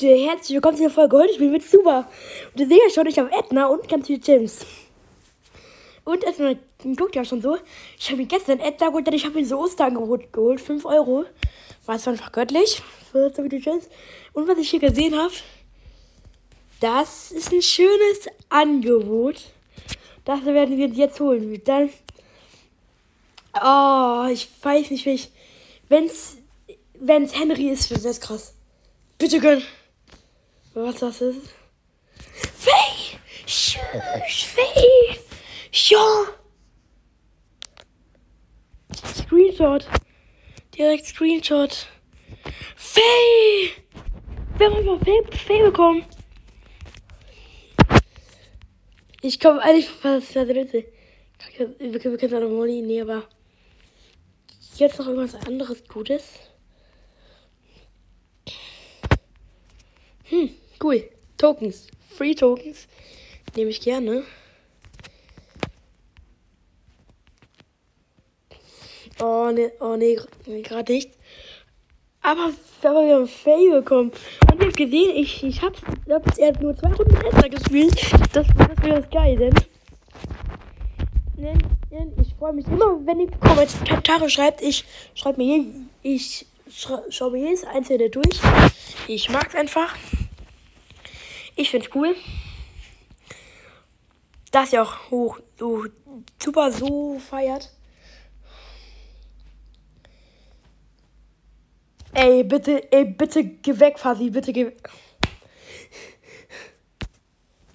Leute, herzlich willkommen zu der Folge. Heute spielen wir super. Und ihr seht ja schon, ich habe Edna und ganz viele Gems. Und erstmal guckt ja schon so. Ich habe mir gestern Edna geholt, denn ich habe mir so Osterangebot geholt. 5 Euro. War es einfach göttlich. Für so viele Gems. Und was ich hier gesehen habe, das ist ein schönes Angebot. Das werden wir uns jetzt holen. Dann. Oh, ich weiß nicht, wie ich. Wenn's. Wenn's Henry ist, wird das krass. Bitte gönn. Was das ist? Faye! Tschüss, Faye! Ja! Screenshot. Direkt Screenshot. Faye! Wir haben einfach Faye, Faye bekommen. Ich komme eigentlich fast der dritte. Wir können, wir können noch Molly, nee, aber jetzt noch irgendwas anderes Gutes. Hm, cool. Tokens. Free Tokens. Nehme ich gerne. Oh, ne, oh, nee gerade nicht. Aber, aber wir haben Fail bekommen. Und ihr habt gesehen, ich, ich hab's, hab jetzt erst nur zwei Runden besser gespielt. Das, das wäre das geil, denn, denn, ich freue mich immer, wenn ihr Kommentare schreibt. Ich schreibe mir, ich schaue mir jedes einzelne durch. Ich mag's einfach. Ich find's cool. Dass ihr auch hoch, so super so feiert. Ey, bitte, ey, bitte geh weg, Fasi, bitte geh weg.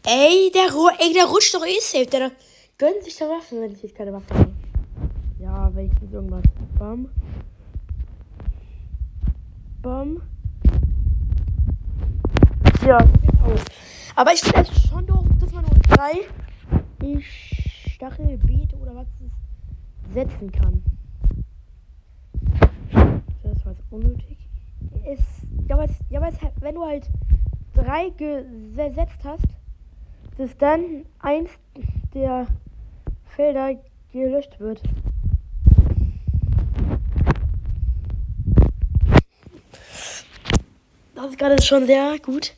Ey, der, ey, der rutscht doch eh safe. Der gönnt sich da Waffen, wenn ich jetzt keine Waffe habe. Ja, wenigstens irgendwas. Bam. Bam. Ja, aus. Aber ich finde es schon doof, dass man nur drei Stachelbeete oder was setzen kann. Das war jetzt unnötig. Es, ja, aber, ja, aber wenn du halt drei gesetzt hast, dass dann eins der Felder gelöscht wird. Das ist gerade schon sehr gut.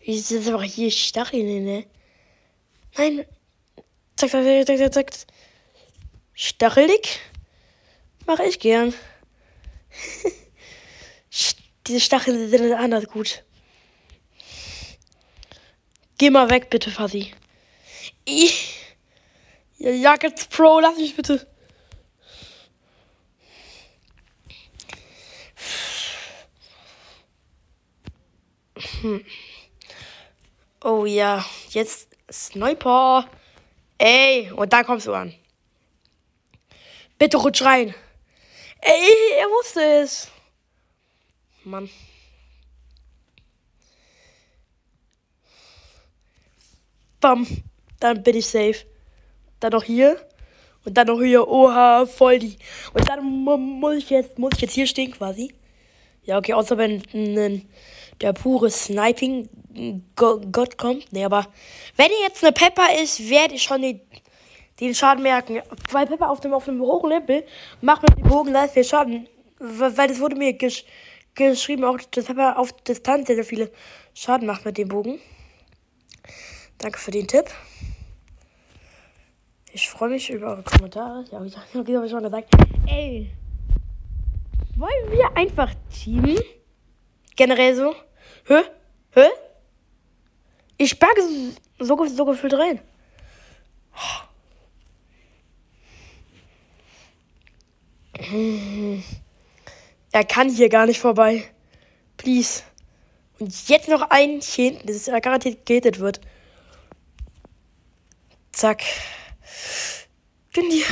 Ist das einfach hier Stacheln, ne? Nein. Zack, zack, zack, zack, zack. Stachelig? Mache ich gern. Diese Stacheln sind anders gut. Geh mal weg, bitte, Fuzzy. Ich. Ja, Jackets Pro, lass mich bitte. Hm. Oh ja, jetzt Sniper. Ey, und da kommst du an. Bitte rutsch rein. Ey, er wusste es. Mann. Bam. Dann bin ich safe. Dann noch hier. Und dann noch hier. Oha, voll die. Und dann muss ich jetzt, muss ich jetzt hier stehen quasi. Ja, okay, außer wenn ein der pure Sniping-Gott kommt. Nee, aber wenn ihr jetzt eine Pepper ist, werdet ihr schon den, den Schaden merken. Weil Pepper auf dem, auf dem hohen Level macht mit dem Bogen da viel Schaden. Weil das wurde mir gesch geschrieben, auch dass Pepper auf Distanz sehr, sehr viele Schaden macht mit dem Bogen. Danke für den Tipp. Ich freue mich über eure Kommentare. Ja, ich habe schon gesagt. Ey, wollen wir einfach teamen? Generell so. Hä? Hä? Ich packe so, so gefühlt rein. Er kann hier gar nicht vorbei. Please. Und jetzt noch ein hier hinten, das ist garantiert gated wird. Zack. Gönn dir.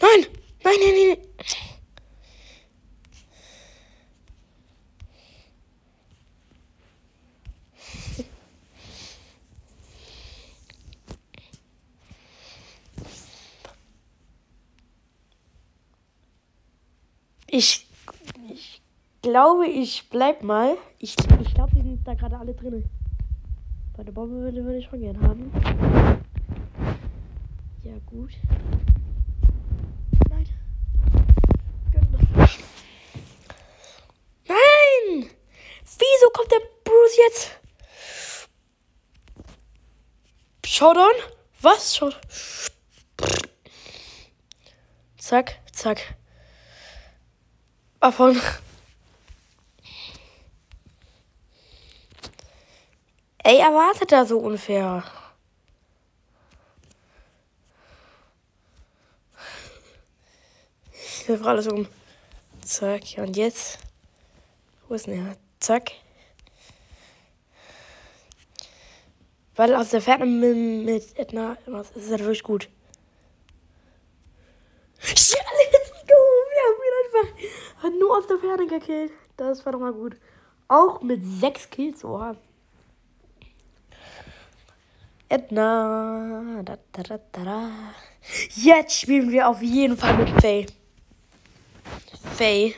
Nein! Nein, nein, nein. Ich, ich glaube, ich bleib mal. Ich, ich glaube, die sind da gerade alle drin. Bei der Bombe würde, würde ich schon gern haben. Ja, gut. Nein. Nein! Wieso kommt der Bruce jetzt? Showdown? Was? Showdown? Zack, zack. Abhauen. Ey, erwartet da so unfair. Ich wirf alles um. Zack, und jetzt. Wo ist denn der? Zack. Weil aus der Ferne mit, mit Edna, was ist das wirklich gut. Ja, let's go! Wir haben ihn einfach nur aus der Ferne gekillt. Das war doch mal gut. Auch mit sechs Kills, oha. Edna. Da, da, da. Jetzt spielen wir auf jeden Fall mit Faye. Faye.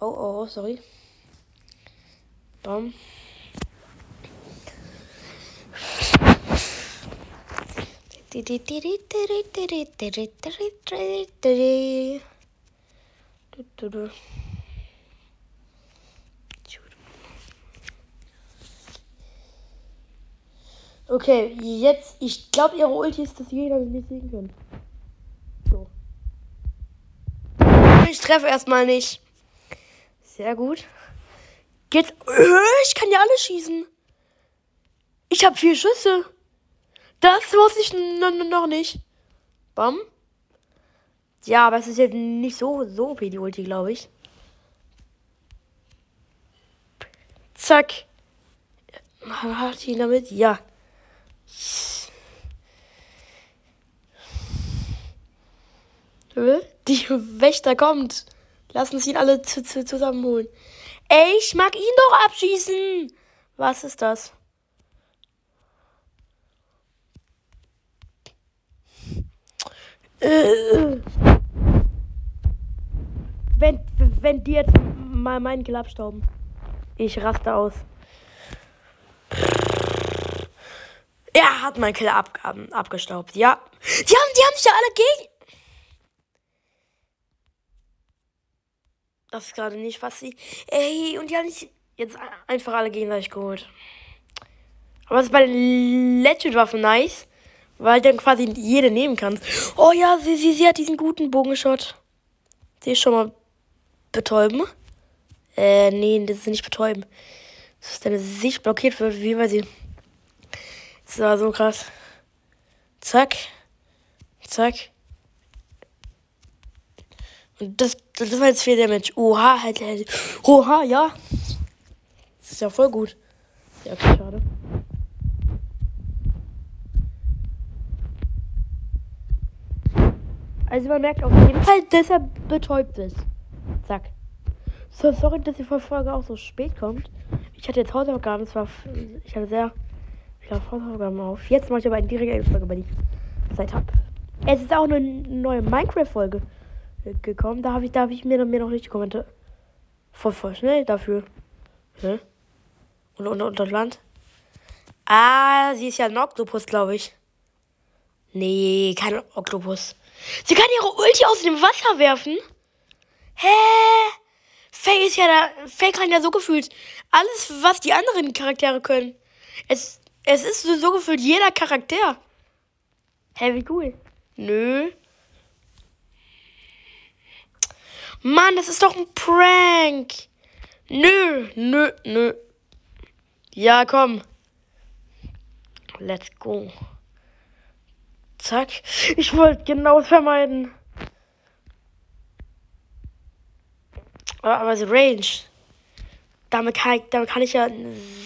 Oh, oh, sorry. Bam. Okay, jetzt, ich glaube, ihre Ulti ist, dass jeder nicht sehen kann. So. Ich treffe erstmal nicht. Sehr gut. Jetzt, ich kann ja alle schießen. Ich habe vier Schüsse. Das wusste ich noch nicht. Bam. Ja, aber es ist jetzt nicht so, so OP, die Ulti, glaube ich. Zack. Hat ihn damit? Ja. Die Wächter kommt. Lassen sie ihn alle zusammenholen. Ey, ich mag ihn doch abschießen. Was ist das? Wenn, wenn die jetzt mal meinen Kill abstauben. Ich raste aus. Er hat meinen Kill ab, ab, abgestaubt. Ja. Die haben, die haben sich ja alle gegen. Das ist gerade nicht, sie. Ey, und die haben sich jetzt einfach alle gegenseitig geholt. Aber es ist bei den Legend-Waffen nice. Weil dann quasi jede nehmen kannst. Oh ja, sie, sie, sie hat diesen guten Bogenshot. Sie ist schon mal betäuben. Äh, nee, das ist nicht betäuben. Dass deine Sicht blockiert wird, wie bei sie. Das war so krass. Zack. Zack. Und das, das war jetzt viel Damage. Oha, halt, halt. Oha, ja. Das ist ja voll gut. Ja, okay, schade. Also man merkt auf jeden Fall, dass er betäubt ist. Zack. So, sorry, dass die Folge auch so spät kommt. Ich hatte jetzt Hausaufgaben, es war, ich hatte sehr viele Hausaufgaben auf. Jetzt mache ich aber eine direkte Folge, weil ich Zeit habe. Es ist auch eine neue Minecraft-Folge gekommen. Da habe ich, da ich mir, mir noch nicht kommentiert. Voll, voll schnell dafür. Hä? Und, und, und Land? Ah, sie ist ja ein Oktopus, glaube ich. Nee, kein Oktopus. Sie kann ihre Ulti aus dem Wasser werfen? Hä? Faye ist ja da. Faye kann ja so gefühlt alles, was die anderen Charaktere können. Es, es ist so, so gefühlt jeder Charakter. Hä, wie cool. Nö. Mann, das ist doch ein Prank. Nö, nö, nö. Ja, komm. Let's go. Zack. Ich wollte genau vermeiden. Aber so Range. Damit kann, ich, damit kann ich ja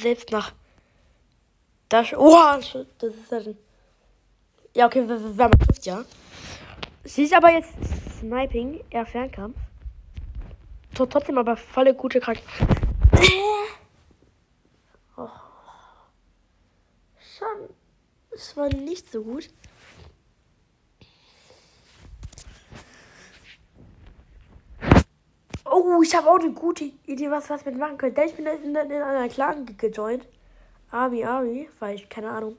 selbst nach. Das. Oh, das ist halt. Ja, okay, wir haben trifft, ja. Sie ist aber jetzt Sniping, eher Fernkampf. Trotzdem aber volle gute Charakter. Oh. Schon. Es war nicht so gut. Oh, ich habe auch eine gute Idee, was, was wir machen können. Ich bin in, in, in einer Clan gejoint. Army, Army, weil ich, keine Ahnung,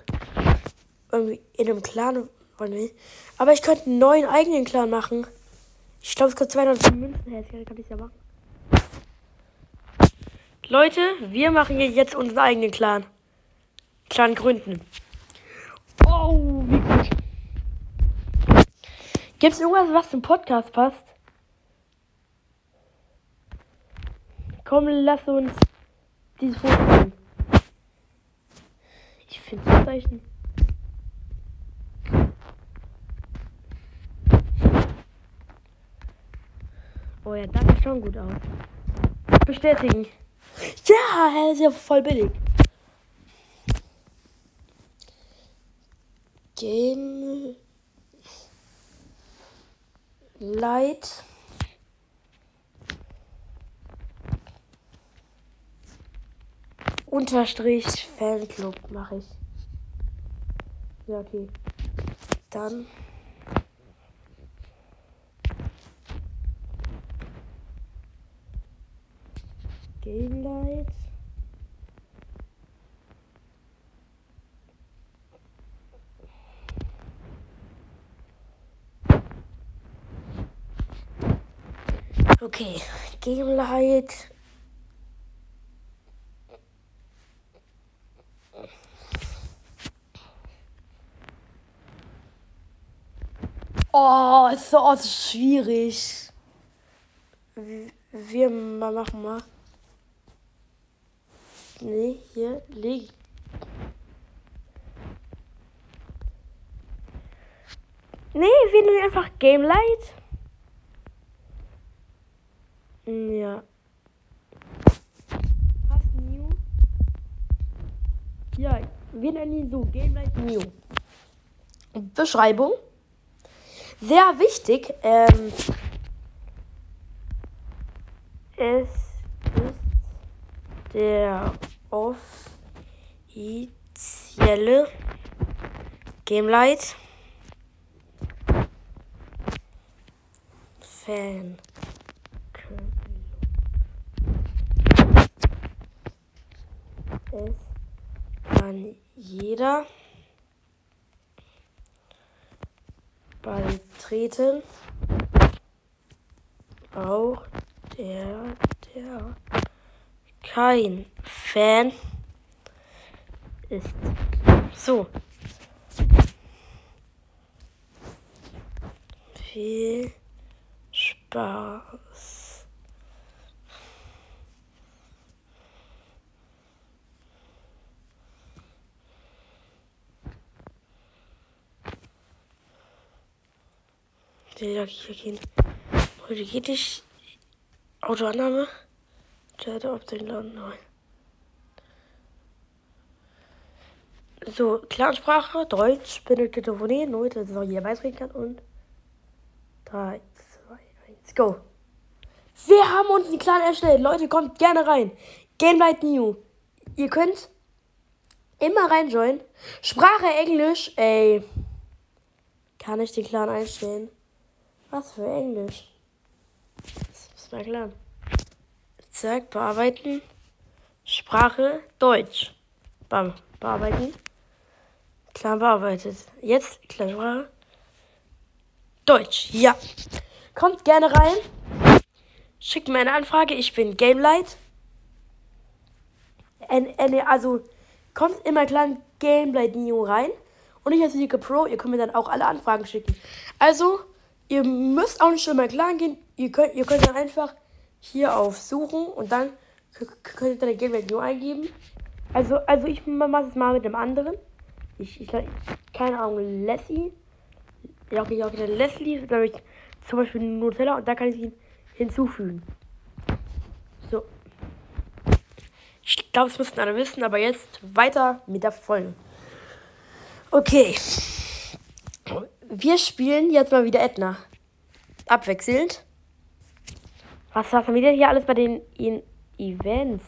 irgendwie in einem Clan. Aber ich könnte einen neuen eigenen Clan machen. Ich glaube, es kostet 200 Münzen. Ja, kann ich ja machen. Leute, wir machen hier jetzt unseren eigenen Clan. Clan gründen. Oh, wie gut. Gibt es irgendwas, was zum Podcast passt? Komm, lass uns dieses Foto nehmen. Ich finde das Zeichen. Oh ja, das sieht schon gut aus. Bestätigen. Ja, er ist ja voll billig. Game Light. Unterstrich Fanclub mache ich. Ja, okay. Dann. Game Light. Okay, Game Light. Oh, ist so, oh, schwierig. Wir machen mal. Nee, hier liegt. Nee, wir nehmen einfach Game Light. Ja. Was New? Ja, wir nennen ihn so Game Light New. Beschreibung. Sehr wichtig. Ähm, es ist der offizielle Gamelight Fan. Es kann jeder beitreten. Auch der, der kein Fan ist. So. Viel Spaß. Der hier gehen. Heute geht ich. Autoannahme. Der auf den Laden neu. So, Klansprache, Deutsch, bindet Telefonie, nur, dass es auch jeder beitreten kann und 3, 2, 1, go. Wir haben uns einen Clan erstellt. Leute, kommt gerne rein. Game Light New. Ihr könnt immer reinjoinen. Sprache Englisch, ey. Kann ich den Clan einstellen? Was für Englisch? Das ist mein Clan. Zack, bearbeiten. Sprache Deutsch. Bam, bearbeiten. Klar bearbeitet. Jetzt Sprache Deutsch. Ja. Kommt gerne rein. Schickt mir eine Anfrage. Ich bin Gamelight. Also kommt immer klar Gamelight Neo rein. Und ich heiße Nika Pro. Ihr könnt mir dann auch alle Anfragen schicken. Also, ihr müsst auch nicht immer klar gehen. Ihr könnt, ihr könnt dann einfach hier auf Suchen und dann könnt ihr deine Game nur eingeben. Also, also ich mache es mal mit dem anderen. Ich, ich, keine Ahnung, Leslie. Ja, okay, okay, der Leslie, da habe ich zum Beispiel Nutella und da kann ich ihn hinzufügen. So. Ich glaube, es müssten alle wissen, aber jetzt weiter mit der Folge. Okay. Wir spielen jetzt mal wieder Edna. Abwechselnd. Was, haben wir denn hier alles bei den in Events?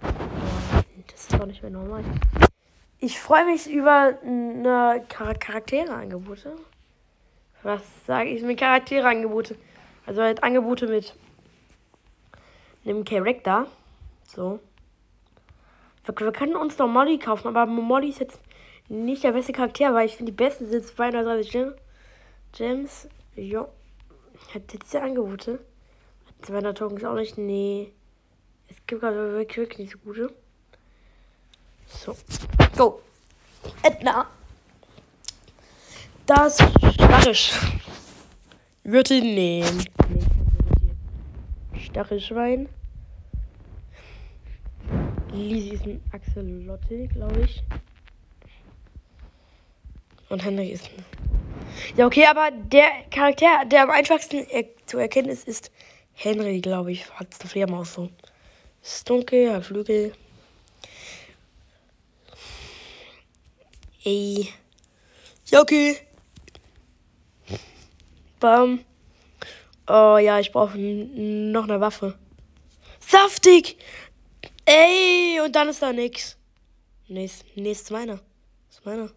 Das ist doch nicht mehr normal. Ich freue mich über eine Char Charaktere-Angebote. Was sage ich mit Charaktere-Angebote? Also halt Angebote mit einem Charakter. So. Wir, wir können uns doch Molly kaufen, aber Molly ist jetzt nicht der beste Charakter, weil ich finde, die besten sind 230 Gems. Jo. Hat jetzt diese Angebote? 200 Token ist auch nicht. Nee. Es gibt gerade wirklich nicht so gute. So. Go. Edna. Das Stachelisch. Würde nehmen. Stachelschwein. Lisi ist ein Axolotl, glaube ich. Und Henry ist. Ja, okay, aber der Charakter, der am einfachsten er zu erkennen ist, ist Henry, glaube ich. Hat es Fledermaus so. Ist dunkel, hat Flügel. Ey. Ja, okay. Bam. Oh ja, ich brauche noch eine Waffe. Saftig! Ey, und dann ist da nix. Nee, nee, ist meiner. Ist meiner.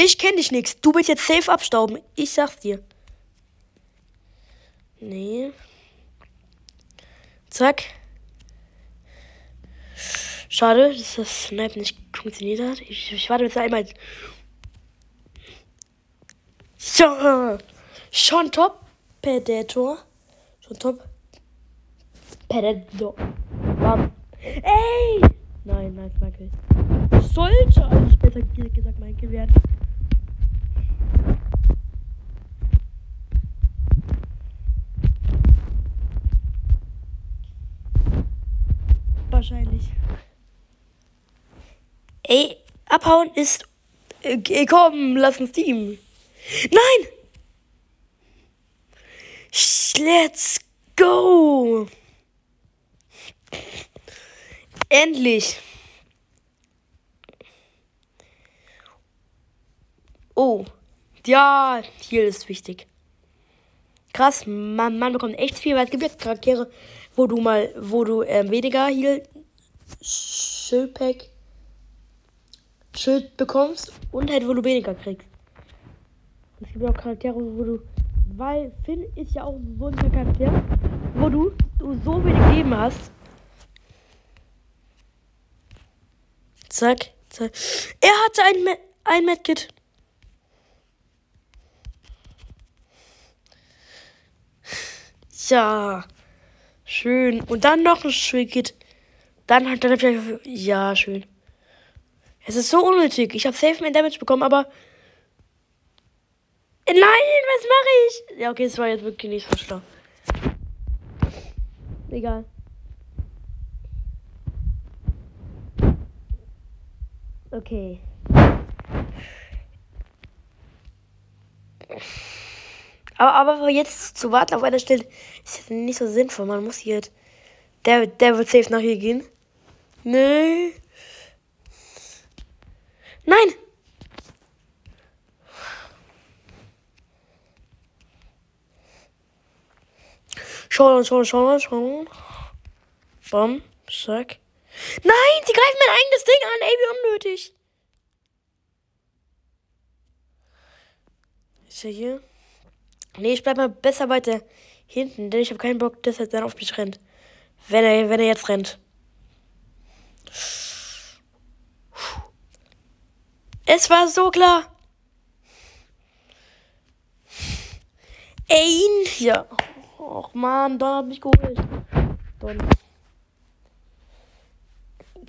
Ich kenn dich nix. Du willst jetzt safe abstauben. Ich sag's dir. Nee. Zack. Schade, dass das Snipe nicht funktioniert hat. Ich, ich warte jetzt einmal. So. Schon top. Predator. Schon top. Predator. Bam. Ey! Nein, nein, Michael. Sollte eigentlich besser gesagt Michael werden. Wahrscheinlich. Ey, abhauen ist. Äh, komm, lass uns Team. Nein! Let's go! Endlich! Oh, ja, hier ist wichtig. Krass, man, man bekommt echt viel, weil es gibt ja Charaktere, wo du mal, wo du ähm, weniger Heal Schildpack Schild bekommst und halt, wo du weniger kriegst. Es gibt auch Charaktere, wo du, weil Finn ist ja auch so ein Charakter, wo du, du so wenig Leben hast. Zack, zack. Er hatte ein, ein Medkit. Ja. Schön. Und dann noch ein Schulkit. Dann hat dann hab ich. Ja, schön. Es ist so unnötig. Ich habe safe mehr Damage bekommen, aber. Nein, was mache ich? Ja, okay, es war jetzt wirklich nicht so schlau. Egal. Okay. Aber, aber jetzt zu warten auf einer Stelle ist nicht so sinnvoll. Man muss hier. Der, der wird safe nach hier gehen. Nee. Nein! Schau, schau, schau, schau. Bam, zack. Nein, sie greifen mein eigenes Ding an. Ey, wie unnötig. Ist er hier? Nee, ich bleib mal besser weiter hinten, denn ich habe keinen Bock, dass er dann auf mich rennt. Wenn er, wenn er jetzt rennt. Es war so klar. Ein. Ja. Och man, Don hat mich geholt. Don.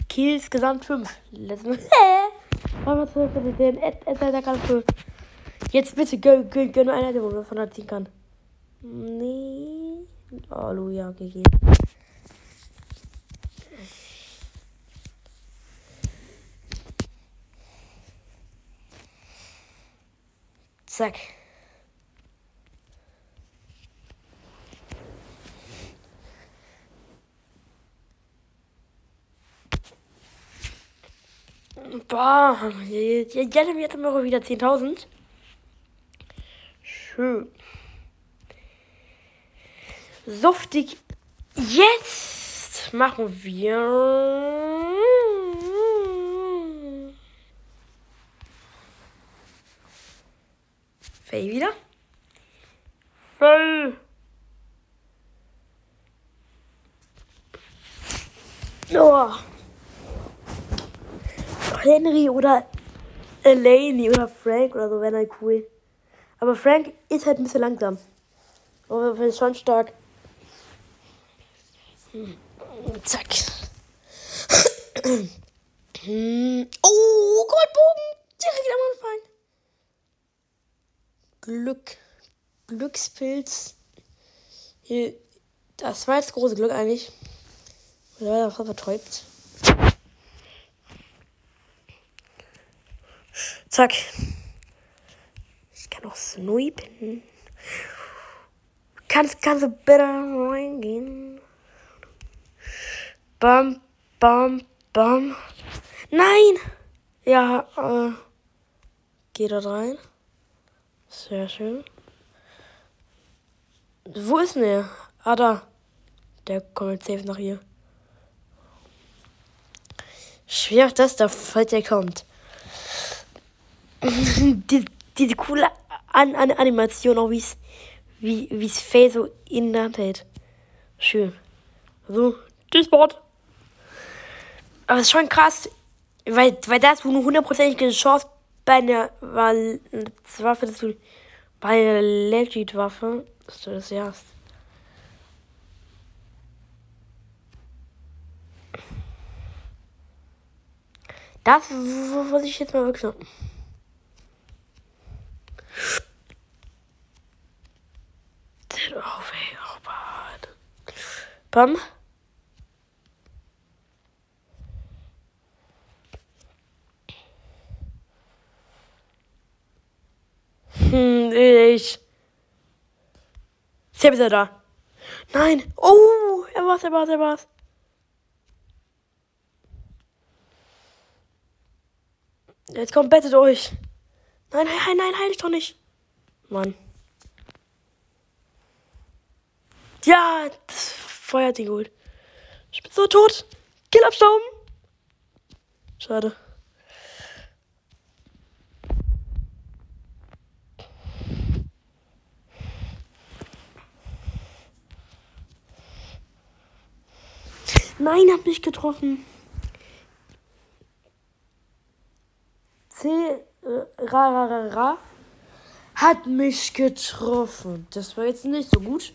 Kills gesamt 5. Letzten. Jetzt bitte gönn, gönn, gönn einer, der man von da ziehen kann. Nee. Oh, Luja, gegeben. Zack. Jetzt, jetzt haben wir wieder 10.000. Schön. Softig. Jetzt machen wir. Faye wieder. Faye. Oh. Henry oder Elaine oder Frank oder so wäre halt cool. Aber Frank ist halt ein bisschen langsam. Aber ist schon stark. Zack. oh, Goldbogen. Direkt am Anfang. Glück. Glückspilz. Das war jetzt große Glück eigentlich. Oder war vertäubt. Zack. Ich kann auch snipen. Kannst, kannst du bitte reingehen? Bam, bam, bam. Nein! Ja, äh. Geh da rein. Sehr schön. Wo ist denn der? Ah, da. Der kommt safe nach hier. Schwer, dass da, falls er kommt. die, diese coole An An Animation, auch wie's, wie es Faye so in der Hand hält. Schön. So, das Wort. Aber es ist schon krass, weil, weil das, wo eine hundertprozentige Chance bei einer Waffe, dass du bei einer Legit-Waffe, dass du das ja hast. Das, was ich jetzt mal wirklich noch. Bam. Hm, ich. Selbst er da. Nein. Oh, er war's, er war's, er war's. Jetzt kommt, bettet euch. Nein, nein, nein, heil ich doch nicht. Mann. Ja, das feuert ihn gut. Ich bin so tot. Kill abstauben. Schade. Nein, hab mich getroffen. C. Äh, ra, ra, ra, ra. Hat mich getroffen. Das war jetzt nicht so gut.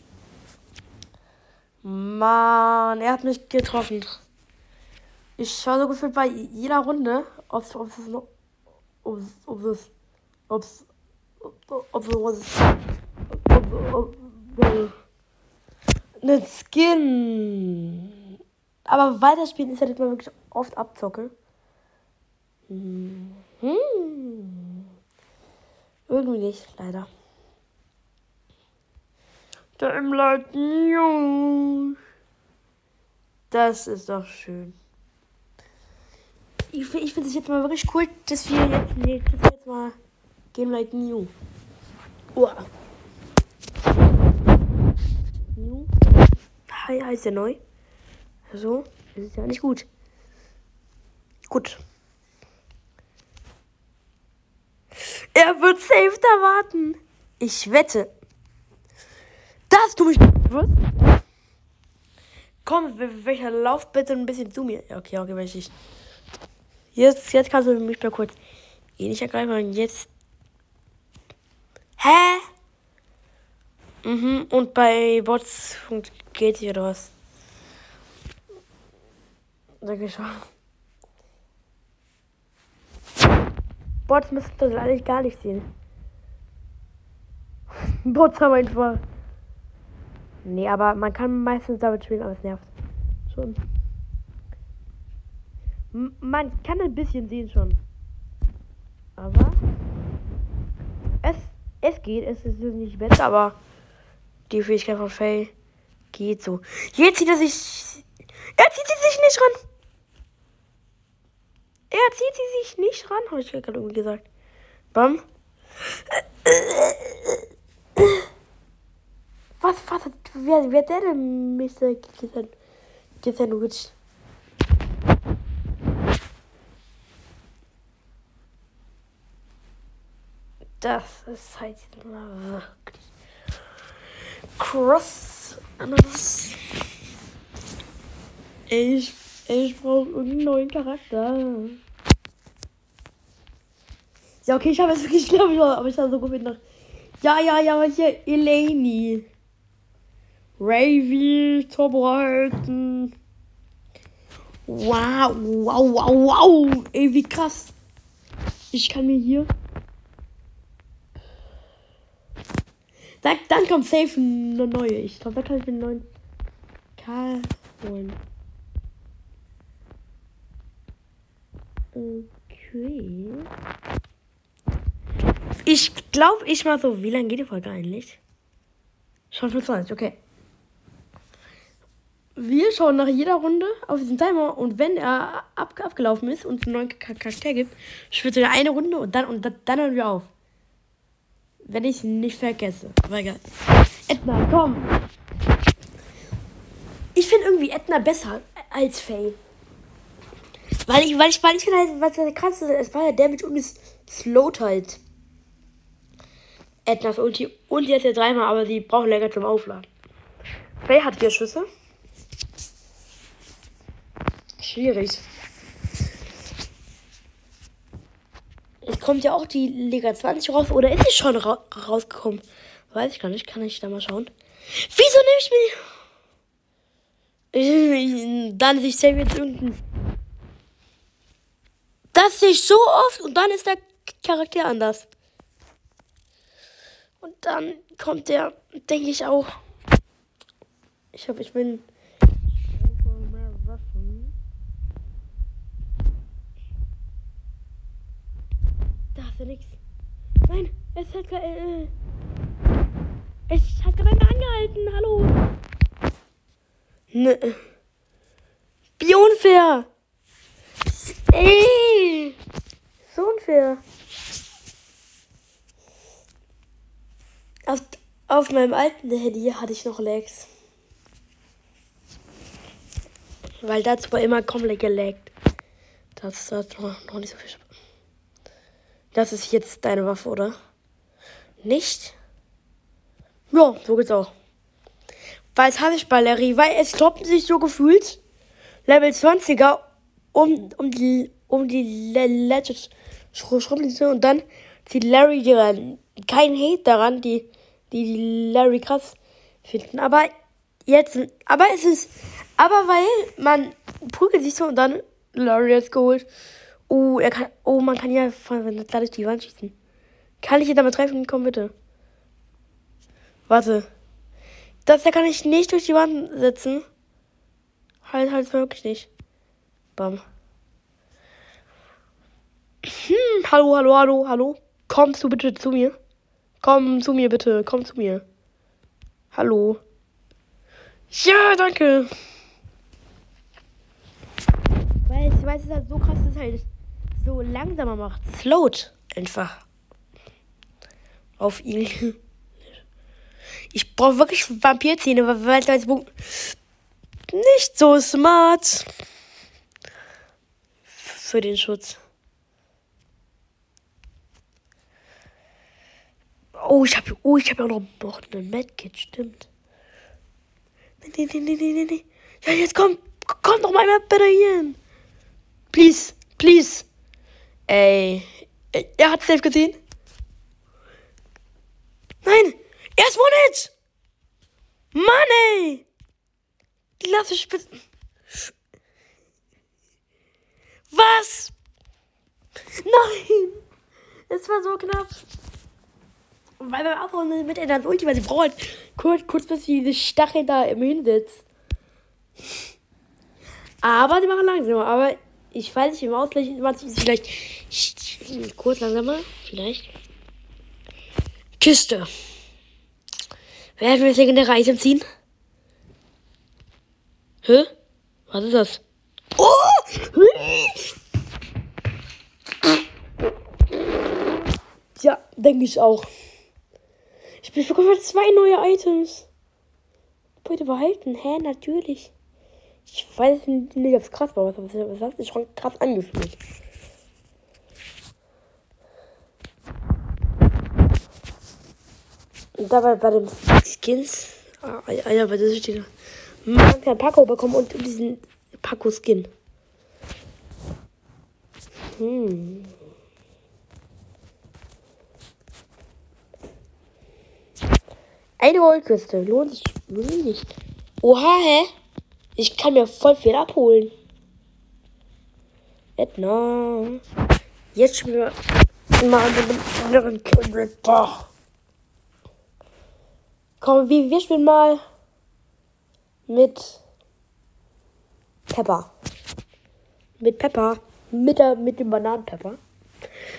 Mann, er hat mich getroffen. Ich war so gefühlt bei jeder Runde, ob es noch. Ob es. Ob es. Ob es. Ob es. Ob es. Ein Skin. Aber weiterspielen ist ja nicht mal wirklich oft abzocke. Hm. Irgendwie nicht, leider. Der im News. Das ist doch schön. Ich, ich finde es jetzt mal wirklich cool, dass wir jetzt, nee, dass wir jetzt mal Game Light New. Oh. New. Hi, heißt der neu? So, das ist ja nicht gut. Gut. Er wird safe da warten. Ich wette. Dass du mich wirst. Komm, welcher Lauf bitte ein bisschen zu mir. Okay, okay, welche ich. Jetzt, jetzt kannst du mich mal kurz eh nicht ergreifen. Jetzt. Hä? Mhm, und bei Bots geht hier oder was? Schon. Bots müssen das eigentlich gar nicht sehen. Bots haben einfach. Nee, aber man kann meistens damit spielen, aber es nervt. Schon. Man kann ein bisschen sehen schon. Aber. Es, es geht, es ist nicht besser, aber die Fähigkeit von Faye geht so. Jetzt zieht er sich. Er zieht sich nicht ran. Er zieht sie sich nicht ran, habe ich gerade irgendwie gesagt. Bam. Was, was, wer, wer der denn, Mr. Sandwich? Das ist halt mal wirklich cross. Ananas. Ich, ich brauche irgendeinen neuen Charakter. Ja, okay, ich habe es wirklich, glaube ich, aber ich habe so gut nach. Ja, ja, ja, hier Eleni. Ravy vorbereiten. Wow, wow, wow, wow. Ey, wie krass. Ich kann mir hier. Dann, dann kommt safe eine neue. Ich glaube, da kann ich mir einen neuen Karl holen. Okay. Ich glaube, ich mal so. Wie lange geht die Folge eigentlich? Schon 25, okay. Wir schauen nach jeder Runde auf diesen Timer und wenn er ab, abgelaufen ist und einen neuen Charakter gibt, spielt er eine Runde und dann und dann, hören wir auf. Wenn ich nicht vergesse. Aber egal. Edna, komm. Ich finde irgendwie Edna besser als Faye. Weil ich, weil ich, weil ich finde halt, was das krass ist, es war ja der mit uns slowt halt. Edna und die, und die hat ja dreimal, aber sie braucht länger zum Aufladen. Faye hat vier Schüsse. Schwierig. Es kommt ja auch die Liga 20 raus. Oder ist sie schon ra rausgekommen? Weiß ich gar nicht. Kann ich da mal schauen. Wieso nehme ich mir. Dann sehe ich safe jetzt irgendein. Das sehe ich so oft und dann ist der Charakter anders. Und dann kommt der, denke ich auch. Ich habe, ich bin. Da ist ja nichts. Nein, es hat gerade. Äh, es hat gerade angehalten. Hallo. Ne. Wie unfair. Ey. So unfair. Auf, auf meinem alten Handy hatte ich noch Lags. Weil das war immer komplett gelaggt. Das hat noch, nicht so viel Spaß. Das ist jetzt deine Waffe, oder? Nicht? Ja, so geht's auch. Weil es habe ich bei Larry, weil es kloppen sich so gefühlt Level 20er um, um die um die letzte Schrottliste und dann zieht Larry die ran. Kein Hate daran, die, die, die Larry krass finden. Aber jetzt, aber es ist, aber weil man prügelt sich so und dann Larry jetzt geholt. Oh, er kann, oh, man kann ja von dadurch die Wand schießen. Kann ich ihn damit treffen? Komm bitte. Warte. Das da kann ich nicht durch die Wand setzen. Halt, halt wirklich nicht. Bam. Hm, hallo, hallo, hallo, hallo. Kommst du bitte zu mir? Komm zu mir bitte, komm zu mir. Hallo. Ja, danke. Weil ich weiß, es halt so krass ist, halt so langsamer macht. Slowt einfach. Auf ihn. Ich brauche wirklich Vampirzähne, weil es nicht so smart für den Schutz. Oh, ich habe oh, ich hab ja noch, noch einen Medkit, stimmt. Nee, nee, nee, nee, nee. Ja, jetzt komm, komm doch mal bitte hier hin. Please, please. Ey, er hat safe gesehen. Nein, er ist One-Hit. Mann, ey. Lass mich bitte. Was? Nein. Es war so knapp. Und weil wir auch mit in das Ulti, weil sie braucht halt kurz, kurz bis sie diese Stachel da im hinsetzt. Aber sie machen langsamer. Aber ich weiß nicht, im Ausgleich macht sie vielleicht kurz langsamer. Vielleicht. Kiste. Werden wir das legendäre Item ziehen? Hä? Was ist das? Oh! Ja, denke ich auch. Ich bekomme zwei neue Items. Bitte behalten. Hä, natürlich. Ich weiß nicht, ob es krass war, aber es hat sich schon krass angefühlt. Und dabei bei den Skins. Ah, ja, bei dieser steht man kann Paco bekommen und diesen Paco-Skin. Hm. Eine Goldküste. Lohnt sich nicht. Oha, hä? Ich kann mir voll viel abholen. Edna. Jetzt spielen wir mal mit einem anderen Charakter. Komm, wir spielen mal mit Pepper. Mit Pepper. Mit, der, mit dem Bananenpepper.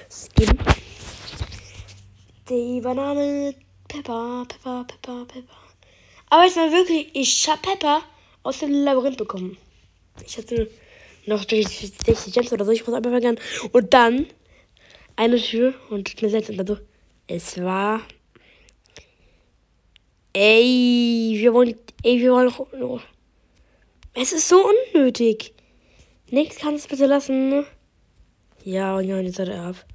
Skin. Die Banane. Pepper, Pepper, Pepper, Pepper. Aber ich mal wirklich, ich hab Pepper aus dem Labyrinth bekommen. Ich hatte noch 60 Gems oder so, ich muss einfach vergessen. Und dann eine Tür und eine Sätze und dann so. Es war. Ey, wir wollen. Ey, wir wollen. Es ist so unnötig. Nichts kann es bitte lassen. Ne? Ja, und ja, und jetzt hat er ab.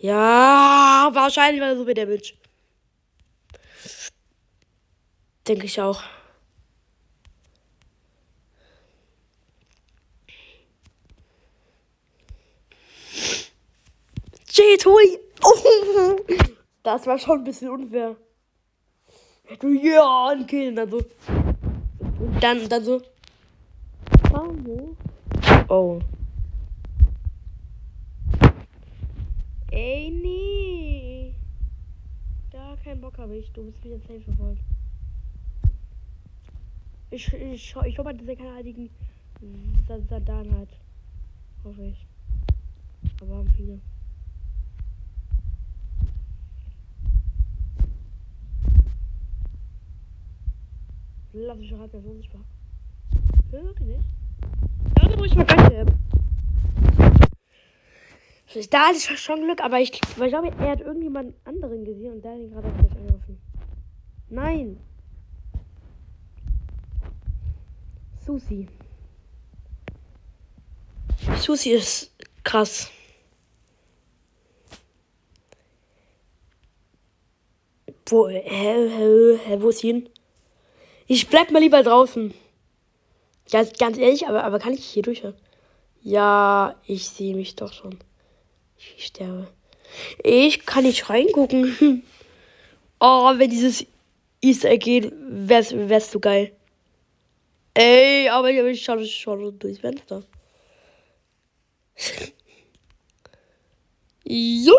Ja, wahrscheinlich war er so wie der Mensch. Denke ich auch. J-Toy! Oh, das war schon ein bisschen unfair. Du ja, ein Kill, dann so. Und dann, dann so. Oh. Ey, nee. Da kein Bock habe ich. Du bist wieder safe verfolgt. Ich, ich, ich hoffe, dass er keine heiligen Satan hat. Hoffe ich. Aber haben viele. Lass mich halt so unsichtbar. Wirklich Da ich mal danke. Da hatte ich schon Glück, aber ich, ich glaube, er hat irgendjemand anderen gesehen und der hat ihn gerade auf mich angerufen. Nein. Susi. Susi ist krass. Wo, hä, hä, hä, wo ist sie hin? Ich bleib mal lieber draußen. Ja, ganz ehrlich, aber, aber kann ich hier durch? Ja, ich sehe mich doch schon. Ich sterbe. Ich kann nicht reingucken. Oh, wenn dieses Easter Egg geht, wär's, wär's so geil. Ey, aber ich schaue schon durchs Fenster. jo.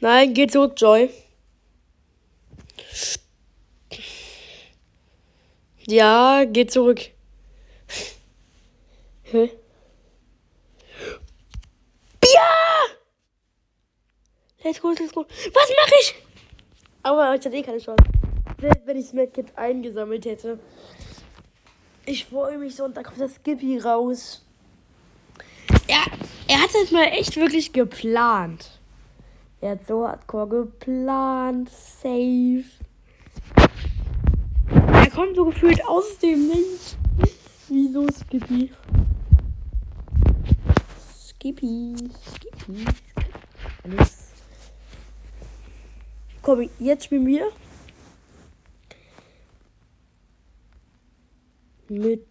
Nein, geh zurück, Joy. Ja, geh zurück. Hä? Ja! Let's go, let's go. Was mache ich? Aber ich hatte eh keine Chance wenn ich das Medkit eingesammelt hätte. Ich freue mich so und da kommt das Skippy raus. Ja, er hat es mal echt wirklich geplant. Er hat so hardcore geplant. Safe. Kommt so gefühlt aus dem Nichts. Wieso Skippy? Skippy, Skippy. Alles. Komm, jetzt spielen wir. mit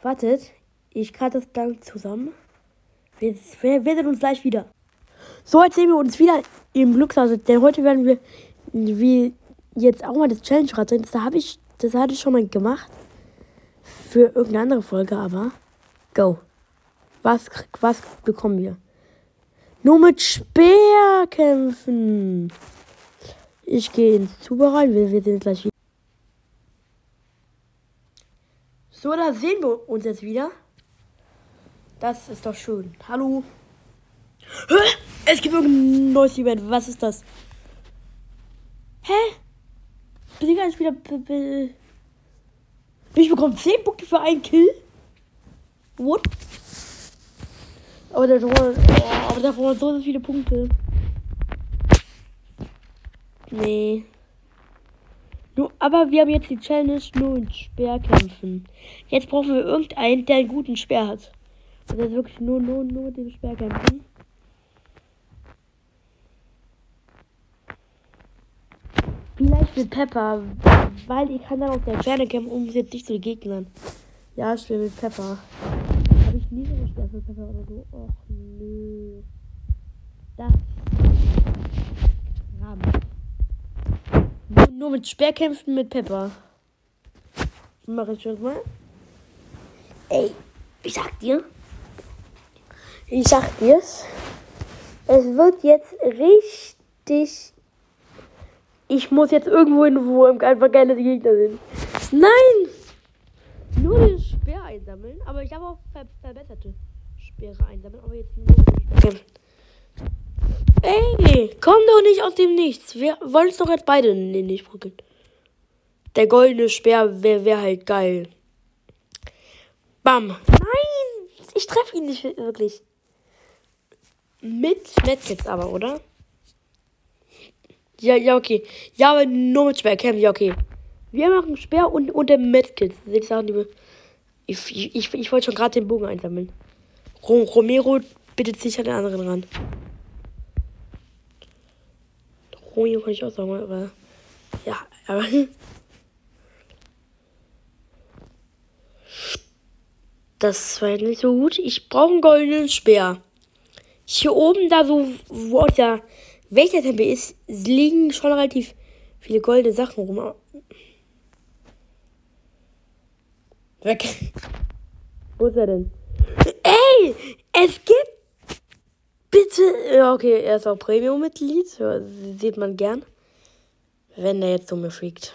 Wartet, ich karte das dann zusammen. Wir, wir, sehen uns gleich wieder. So, jetzt sehen wir uns wieder im Glückshaus. Denn heute werden wir, wie jetzt auch mal das Challenge-Rad Das habe ich, das hatte ich schon mal gemacht. Für irgendeine andere Folge, aber go. Was, was bekommen wir? Nur mit Speer kämpfen. Ich gehe ins Zubereiten. Wir, wir sehen gleich wieder. So, da sehen wir uns jetzt wieder. Das ist doch schön. Hallo. Es gibt irgendein neues Event. Was ist das? Hä? Besiege einen Spieler. Ich bekomme 10 Punkte für einen Kill? What? Aber der Drohne. Oh, aber davor so viele Punkte. Nee. Nur, aber wir haben jetzt die Challenge nur in Speer kämpfen. Jetzt brauchen wir irgendeinen, der einen guten Speer hat. Also jetzt wirklich nur, nur, nur den Speer kämpfen. Vielleicht mit Pepper, weil ich kann dann aus der Ferne kämpfen, um jetzt nicht zu Gegnern. Ja, ich spiele mit Pepper. Habe ich nie so gespielt mit Pepper oder so? Och, nö. Das. Nur, nur mit Speerkämpfen mit Pepper. Mach ich schon mal. Ey, ich sag dir. Ich sag dir's. Es wird jetzt richtig. Ich muss jetzt irgendwo hin, wo einfach geile Gegner sind. Nein! Nur den Speer einsammeln, aber ich habe auch ver verbesserte Speere einsammeln, aber jetzt nur den Speer. Ey, komm doch nicht aus dem Nichts. Wir wollen es doch jetzt beide nicht brücken. Der goldene Speer wäre wär halt geil. Bam. Nein, ich treffe ihn nicht wirklich. Mit Medkits aber, oder? Ja, ja, okay. Ja, aber nur mit Speercam, ja, okay. Wir machen Speer und, und der Medkit. Ich, ich, ich, ich wollte schon gerade den Bogen einsammeln. Romero bittet sich an den anderen ran. Romeo kann ich auch sagen, aber. Ja, aber. Das war nicht so gut. Ich brauche einen goldenen Speer. Hier oben, da so, wo auch der Wächtertempel ist, liegen schon relativ viele goldene Sachen rum. Weg. Wo ist er denn? Ey, es gibt bitte. Ja, okay, er ist auch Premium-Mitglied. Ja, sieht man gern. Wenn der jetzt so mir fliegt.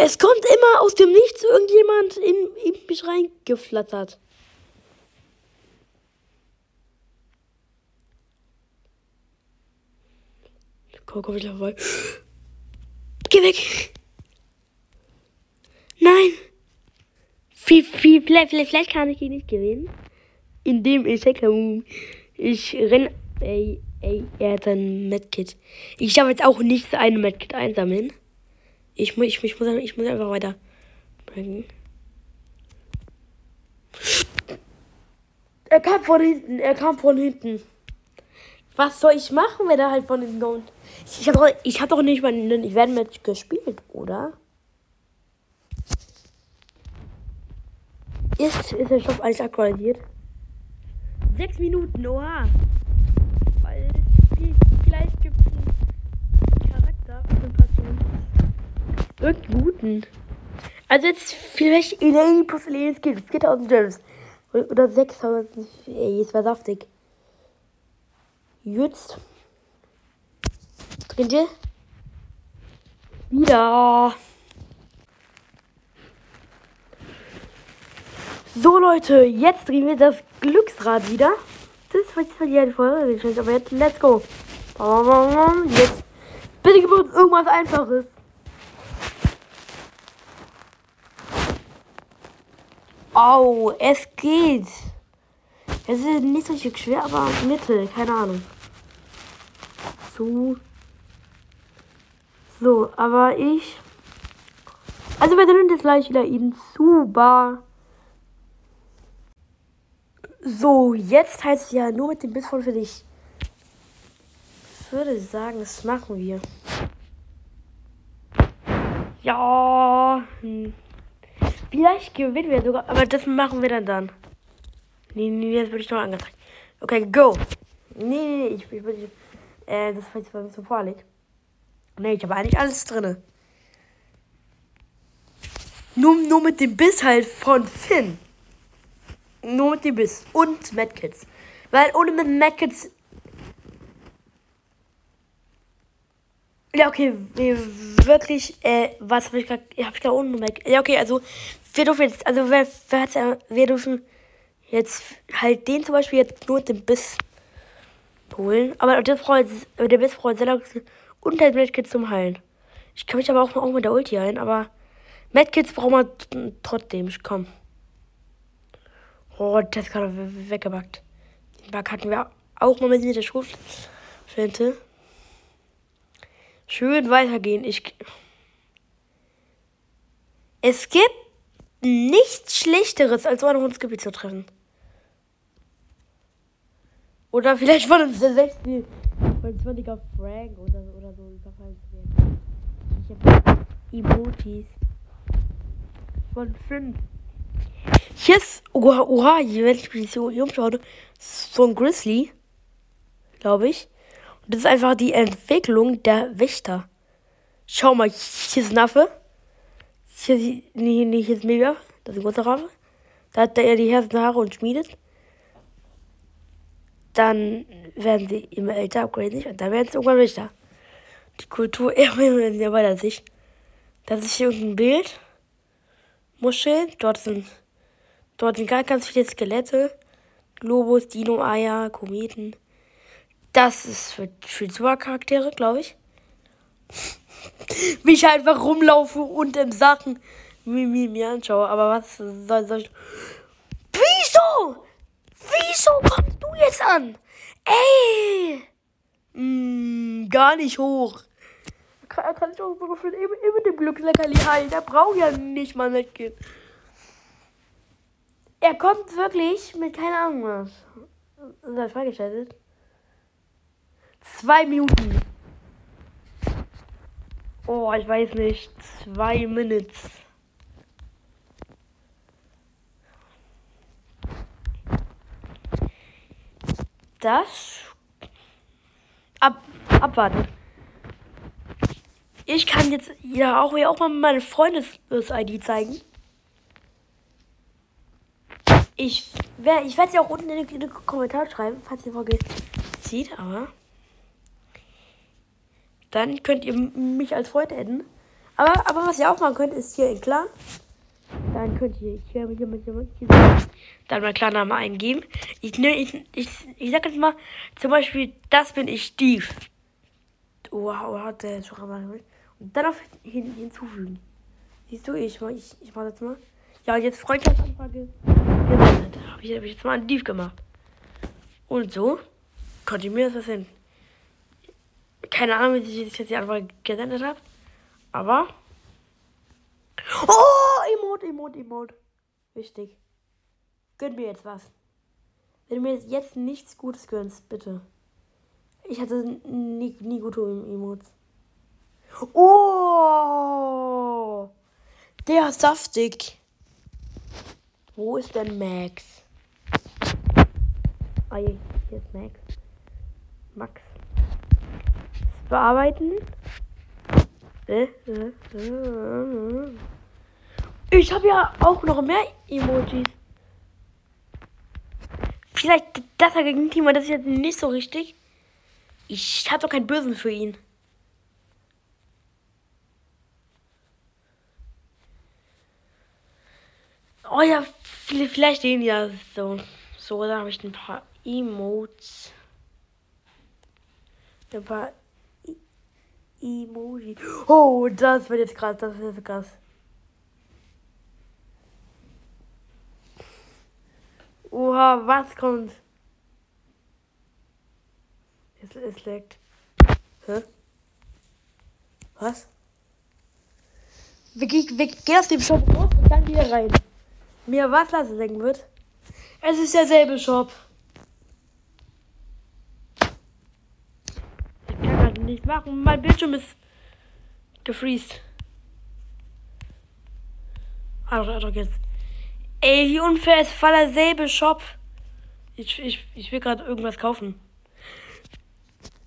Es kommt immer aus dem Nichts irgendjemand in, in mich reingeflattert. Komm, komm wieder vorbei. Geh weg! Nein! Wie, vielleicht, vielleicht kann ich ihn nicht gewinnen. Indem ich Ich renn. Ey, ey, er hat ein Medkit. Ich darf jetzt auch nicht ein Medkit einsammeln. Ich, muss, ich, ich, muss, ich muss einfach weiter bringen. Er kam von hinten, er kam von hinten. Was soll ich machen, wenn er halt von hinten kommt? Ich habe ich hab doch nicht mal ein Event-Match gespielt, oder? Ist, ist der Shop alles aktualisiert? Sechs Minuten, oha. Irgendeinen guten. Also jetzt vielleicht plus Elaine Skills. 4000 Gems. Oder 6000. Ey, es war saftig. Jetzt. Drin ihr? Wieder. So Leute, jetzt drehen wir das Glücksrad wieder. Das war jetzt die Folge, aber jetzt let's go. Jetzt. Bitte gib uns irgendwas Einfaches. Au, es geht. Es ist nicht so schwer, aber Mitte, keine Ahnung. So. So, aber ich. Also wir sind jetzt gleich wieder in Super. So, jetzt heißt es ja nur mit dem Biss von für dich. Ich würde sagen, das machen wir. Ja. Hm. Vielleicht gewinnen wir sogar, aber das machen wir dann dann. Nee, nee, jetzt würde ich noch angezeigt. Okay, go. Nee, nee, nee, ich, ich, ich äh, das war jetzt ein bisschen vorlich. Nee, ich habe eigentlich alles drin. Nur, nur mit dem Biss halt von Finn. Nur mit dem Biss. Und Medkits. Weil ohne mit Medkits Ja, okay, wirklich, äh, was habe ich gerade, hab ich gerade ohne gemerkt. Ja, okay, also, wir dürfen jetzt, also, wer, wer hat's, wir dürfen jetzt halt den zum Beispiel jetzt nur den Biss holen, aber das braucht, der Biss braucht sehr und halt Medkits zum Heilen. Ich kann mich aber auch, auch mit der Ulti heilen, aber Medkits brauchen wir trotzdem, komm. Oh, das gerade weggebackt. Den Bug hatten wir auch mal mit der Schrotflinte. Schön weitergehen. Ich. Es gibt nichts Schlechteres, als so ein Gebiet zu treffen. Oder vielleicht von uns der 60 von 20er Frank oder, oder so überfallen zu werden. Ich habe Emojis. Von 5. Hier ist, oha, oha, wenn ich mich hier umschaue, so ein Grizzly, glaube ich. Und das ist einfach die Entwicklung der Wächter. Schau mal, hier ist ein Affe. Hier, nee, nee, hier ist Mega. Das ist ein großer Affe. Da hat er die härtesten Haare und schmiedet. Dann werden sie immer älter, upgraden sich und dann werden sie irgendwann Wächter. Die Kultur erweitert sich. Das ist hier irgendein Bild. Muscheln. Dort sind, dort sind ganz, ganz viele Skelette. Globus, Dino-Eier, Kometen. Das ist für, für Supercharaktere, glaube ich. Wie ich einfach rumlaufe und in Sachen mir, mir, mir anschaue. Aber was soll, soll ich. Wieso? Wieso kommst du jetzt an? Ey! Mm, gar nicht hoch. Er kann sich auch so gefühlt eben, eben dem Glücksleckerli heilen. Der braucht ja nicht mal mitgehen. Er kommt wirklich mit keine Ahnung was. Sei freigeschaltet. Zwei Minuten. Oh, ich weiß nicht. Zwei Minutes. Das. Ab, abwarten. Ich kann jetzt ja auch, ja auch mal meine Freundes-ID zeigen. Ich, wär, ich werde ja auch unten in den, in den Kommentar schreiben, falls ihr Folge sieht, aber. Dann könnt ihr mich als Freund adden. Aber, aber was ihr auch machen könnt, ist hier in Clan. Dann könnt ihr hier, hier, hier, hier dann mein Klarname eingeben. Ich, ne, ich, ich, ich sag jetzt mal, zum Beispiel, das bin ich, Steve. Wow, hat der schon gemacht. Und dann auf hin, hinzufügen. Siehst du, ich, ich, ich mach das mal. Ja, jetzt Freundschaftsanfrage gesendet. Habe ich, hab ich jetzt mal einen Dief gemacht. Und so konnte ich mir das was hin. Keine Ahnung, wie ich jetzt die Anfrage gesendet habe. Aber. Oh, Emote, Emote, Emote. Wichtig. Gönn mir jetzt was. Wenn du mir jetzt nichts Gutes gönnst, bitte. Ich hatte nie, nie gute Emotes. Oh! Der ist saftig. Wo ist denn Max? Ah, hier ist Max. Max. Bearbeiten. Ich habe ja auch noch mehr Emojis. Vielleicht das gegen Team, das ist jetzt nicht so richtig. Ich habe doch keinen Bösen für ihn. Oh ja, vielleicht den ja so. So, da habe ich ein paar Emotes. Ein paar Emoji. Oh, das wird jetzt krass, das jetzt krass. Oha, was kommt? Es, es leckt. Hä? Was? Wir, wir, gehen aus dem Shop raus und dann wieder rein mir Wasser senken wird. Es ist derselbe Shop. Ich nichts machen. Mein Bildschirm ist gefriest. Also, doch jetzt. Ey, wie unfair ist voll derselbe Shop. Ich, ich, ich will gerade irgendwas kaufen.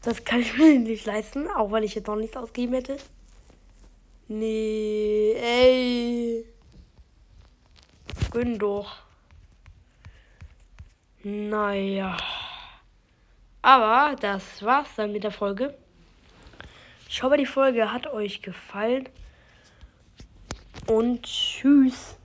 Das kann ich mir nicht leisten, auch wenn ich jetzt noch nichts ausgegeben hätte. Nee, ey. Gönn doch. Naja. Aber das war's dann mit der Folge. Ich hoffe, die Folge hat euch gefallen. Und tschüss.